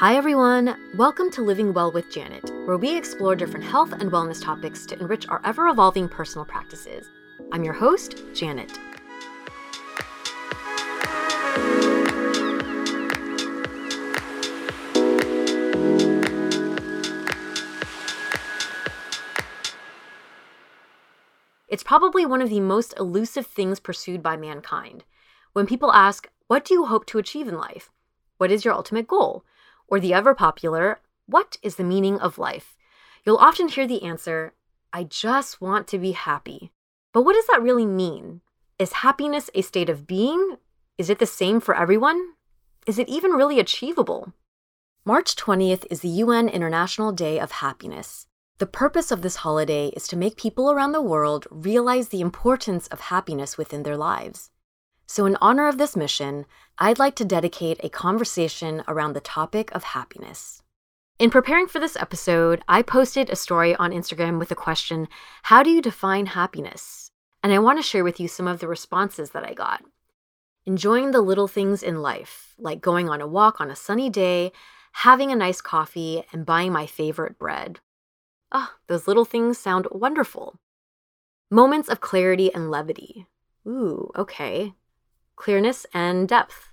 Hi, everyone. Welcome to Living Well with Janet, where we explore different health and wellness topics to enrich our ever evolving personal practices. I'm your host, Janet. It's probably one of the most elusive things pursued by mankind. When people ask, What do you hope to achieve in life? What is your ultimate goal? Or the ever popular, What is the meaning of life? You'll often hear the answer, I just want to be happy. But what does that really mean? Is happiness a state of being? Is it the same for everyone? Is it even really achievable? March 20th is the UN International Day of Happiness. The purpose of this holiday is to make people around the world realize the importance of happiness within their lives. So, in honor of this mission, I'd like to dedicate a conversation around the topic of happiness. In preparing for this episode, I posted a story on Instagram with the question How do you define happiness? And I want to share with you some of the responses that I got. Enjoying the little things in life, like going on a walk on a sunny day, having a nice coffee, and buying my favorite bread. Ah, oh, those little things sound wonderful. Moments of clarity and levity. Ooh, okay. Clearness and depth.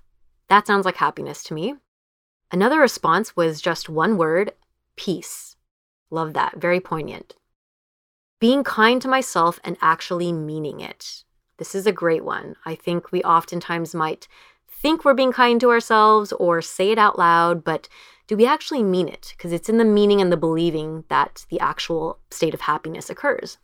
That sounds like happiness to me. Another response was just one word peace. Love that. Very poignant. Being kind to myself and actually meaning it. This is a great one. I think we oftentimes might think we're being kind to ourselves or say it out loud, but do we actually mean it? Because it's in the meaning and the believing that the actual state of happiness occurs.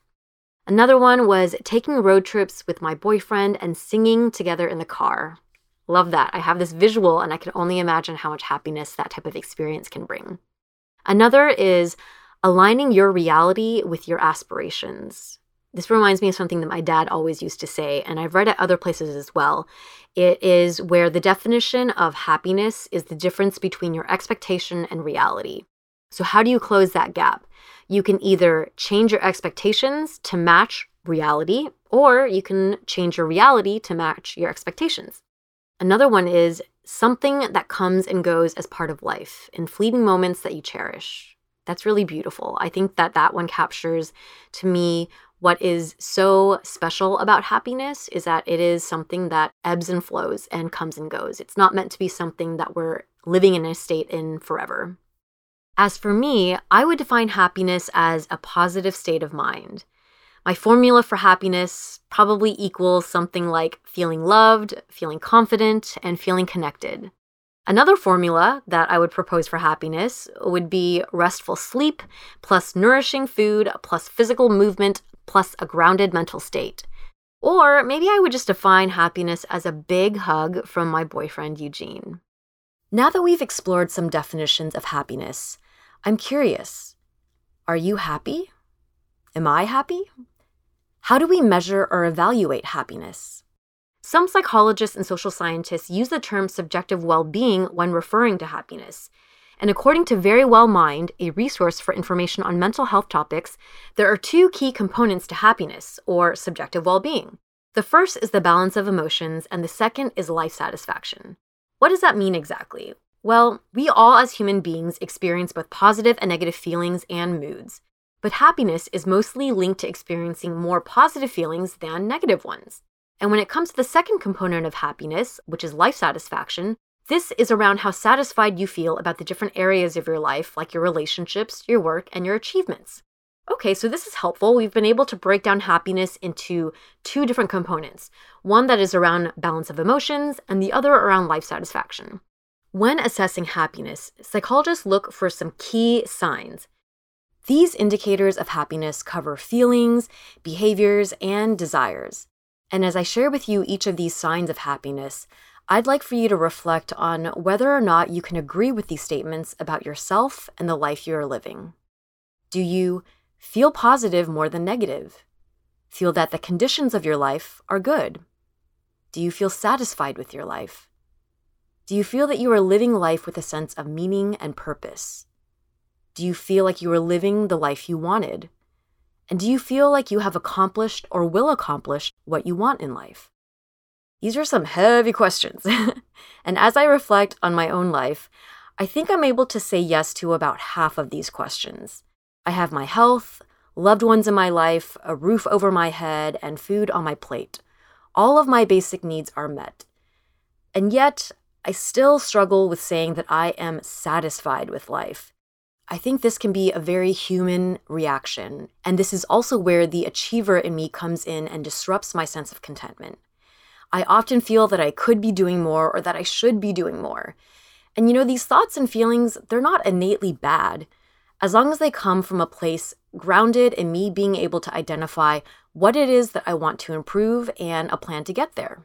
Another one was taking road trips with my boyfriend and singing together in the car. Love that. I have this visual and I can only imagine how much happiness that type of experience can bring. Another is aligning your reality with your aspirations. This reminds me of something that my dad always used to say, and I've read it other places as well. It is where the definition of happiness is the difference between your expectation and reality. So, how do you close that gap? You can either change your expectations to match reality, or you can change your reality to match your expectations. Another one is something that comes and goes as part of life in fleeting moments that you cherish. That's really beautiful. I think that that one captures to me what is so special about happiness is that it is something that ebbs and flows and comes and goes. It's not meant to be something that we're living in a state in forever. As for me, I would define happiness as a positive state of mind. My formula for happiness probably equals something like feeling loved, feeling confident, and feeling connected. Another formula that I would propose for happiness would be restful sleep, plus nourishing food, plus physical movement, plus a grounded mental state. Or maybe I would just define happiness as a big hug from my boyfriend Eugene. Now that we've explored some definitions of happiness, I'm curious are you happy? Am I happy? How do we measure or evaluate happiness? Some psychologists and social scientists use the term subjective well being when referring to happiness. And according to Verywell Mind, a resource for information on mental health topics, there are two key components to happiness, or subjective well being. The first is the balance of emotions, and the second is life satisfaction. What does that mean exactly? Well, we all as human beings experience both positive and negative feelings and moods. But happiness is mostly linked to experiencing more positive feelings than negative ones. And when it comes to the second component of happiness, which is life satisfaction, this is around how satisfied you feel about the different areas of your life, like your relationships, your work, and your achievements. Okay, so this is helpful. We've been able to break down happiness into two different components one that is around balance of emotions, and the other around life satisfaction. When assessing happiness, psychologists look for some key signs. These indicators of happiness cover feelings, behaviors, and desires. And as I share with you each of these signs of happiness, I'd like for you to reflect on whether or not you can agree with these statements about yourself and the life you are living. Do you feel positive more than negative? Feel that the conditions of your life are good? Do you feel satisfied with your life? Do you feel that you are living life with a sense of meaning and purpose? Do you feel like you are living the life you wanted? And do you feel like you have accomplished or will accomplish what you want in life? These are some heavy questions. and as I reflect on my own life, I think I'm able to say yes to about half of these questions. I have my health, loved ones in my life, a roof over my head, and food on my plate. All of my basic needs are met. And yet, I still struggle with saying that I am satisfied with life. I think this can be a very human reaction, and this is also where the achiever in me comes in and disrupts my sense of contentment. I often feel that I could be doing more or that I should be doing more. And you know, these thoughts and feelings, they're not innately bad, as long as they come from a place grounded in me being able to identify what it is that I want to improve and a plan to get there.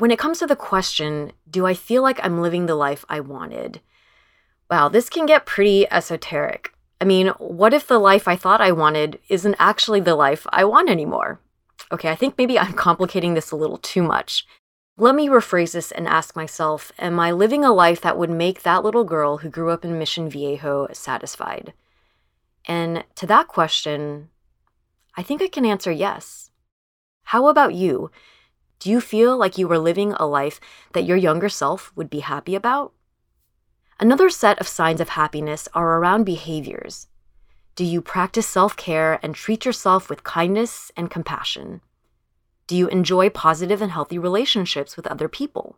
When it comes to the question, do I feel like I'm living the life I wanted? Wow, this can get pretty esoteric. I mean, what if the life I thought I wanted isn't actually the life I want anymore? Okay, I think maybe I'm complicating this a little too much. Let me rephrase this and ask myself Am I living a life that would make that little girl who grew up in Mission Viejo satisfied? And to that question, I think I can answer yes. How about you? Do you feel like you were living a life that your younger self would be happy about? Another set of signs of happiness are around behaviors. Do you practice self care and treat yourself with kindness and compassion? Do you enjoy positive and healthy relationships with other people?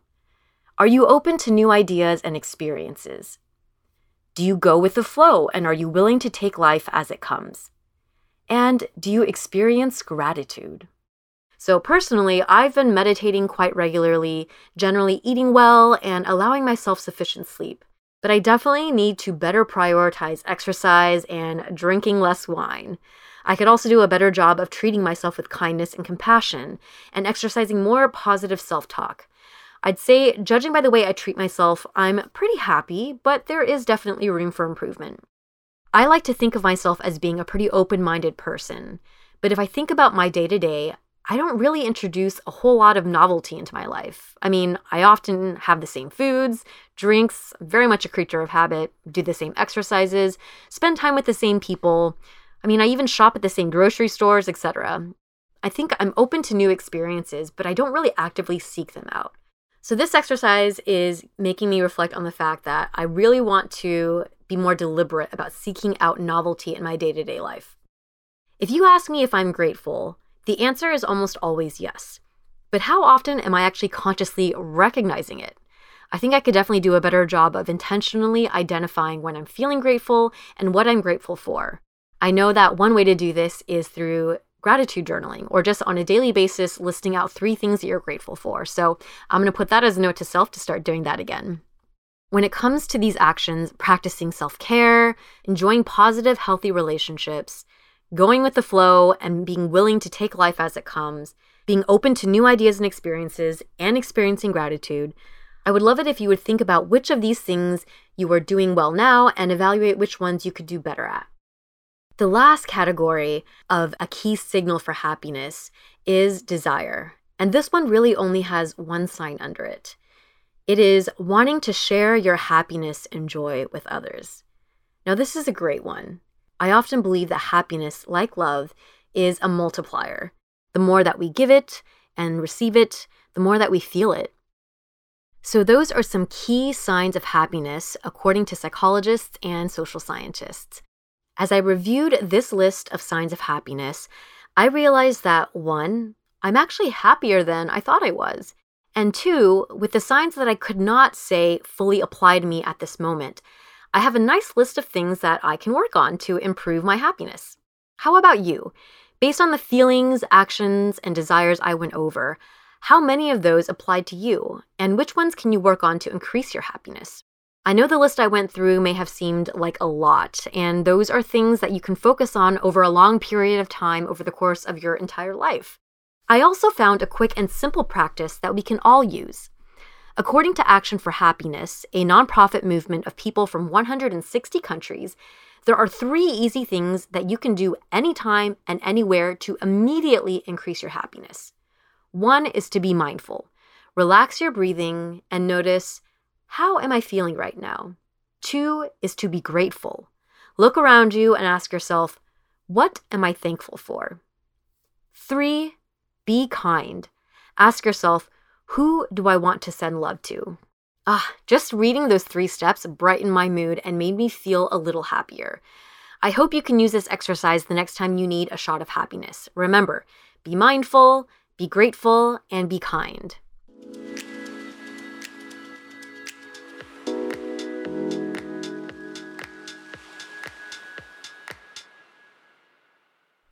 Are you open to new ideas and experiences? Do you go with the flow and are you willing to take life as it comes? And do you experience gratitude? So, personally, I've been meditating quite regularly, generally eating well, and allowing myself sufficient sleep. But I definitely need to better prioritize exercise and drinking less wine. I could also do a better job of treating myself with kindness and compassion and exercising more positive self talk. I'd say, judging by the way I treat myself, I'm pretty happy, but there is definitely room for improvement. I like to think of myself as being a pretty open minded person, but if I think about my day to day, I don't really introduce a whole lot of novelty into my life. I mean, I often have the same foods, drinks, very much a creature of habit, do the same exercises, spend time with the same people. I mean, I even shop at the same grocery stores, etc. I think I'm open to new experiences, but I don't really actively seek them out. So, this exercise is making me reflect on the fact that I really want to be more deliberate about seeking out novelty in my day to day life. If you ask me if I'm grateful, the answer is almost always yes. But how often am I actually consciously recognizing it? I think I could definitely do a better job of intentionally identifying when I'm feeling grateful and what I'm grateful for. I know that one way to do this is through gratitude journaling or just on a daily basis listing out three things that you're grateful for. So I'm going to put that as a note to self to start doing that again. When it comes to these actions, practicing self care, enjoying positive, healthy relationships, going with the flow, and being willing to take life as it comes, being open to new ideas and experiences, and experiencing gratitude, I would love it if you would think about which of these things you are doing well now and evaluate which ones you could do better at. The last category of a key signal for happiness is desire. And this one really only has one sign under it. It is wanting to share your happiness and joy with others. Now, this is a great one. I often believe that happiness, like love, is a multiplier. The more that we give it and receive it, the more that we feel it. So, those are some key signs of happiness according to psychologists and social scientists. As I reviewed this list of signs of happiness, I realized that one, I'm actually happier than I thought I was. And two, with the signs that I could not say fully apply to me at this moment, I have a nice list of things that I can work on to improve my happiness. How about you? Based on the feelings, actions, and desires I went over, how many of those applied to you? And which ones can you work on to increase your happiness? I know the list I went through may have seemed like a lot, and those are things that you can focus on over a long period of time over the course of your entire life. I also found a quick and simple practice that we can all use. According to Action for Happiness, a nonprofit movement of people from 160 countries, there are three easy things that you can do anytime and anywhere to immediately increase your happiness. One is to be mindful. Relax your breathing and notice how am I feeling right now? Two is to be grateful. Look around you and ask yourself, what am I thankful for? Three, be kind. Ask yourself, who do I want to send love to? Ah, just reading those three steps brightened my mood and made me feel a little happier. I hope you can use this exercise the next time you need a shot of happiness. Remember, be mindful, be grateful, and be kind.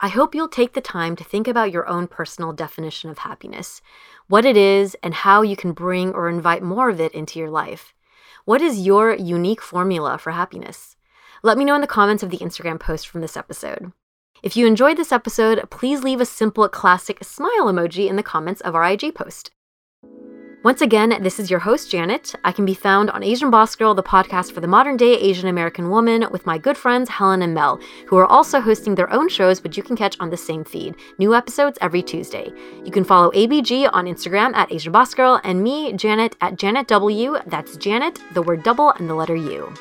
I hope you'll take the time to think about your own personal definition of happiness, what it is, and how you can bring or invite more of it into your life. What is your unique formula for happiness? Let me know in the comments of the Instagram post from this episode. If you enjoyed this episode, please leave a simple classic smile emoji in the comments of our IG post. Once again, this is your host, Janet. I can be found on Asian Boss Girl, the podcast for the modern day Asian American woman, with my good friends Helen and Mel, who are also hosting their own shows, which you can catch on the same feed. New episodes every Tuesday. You can follow ABG on Instagram at Asian Boss Girl and me, Janet, at Janet W. That's Janet, the word double, and the letter U.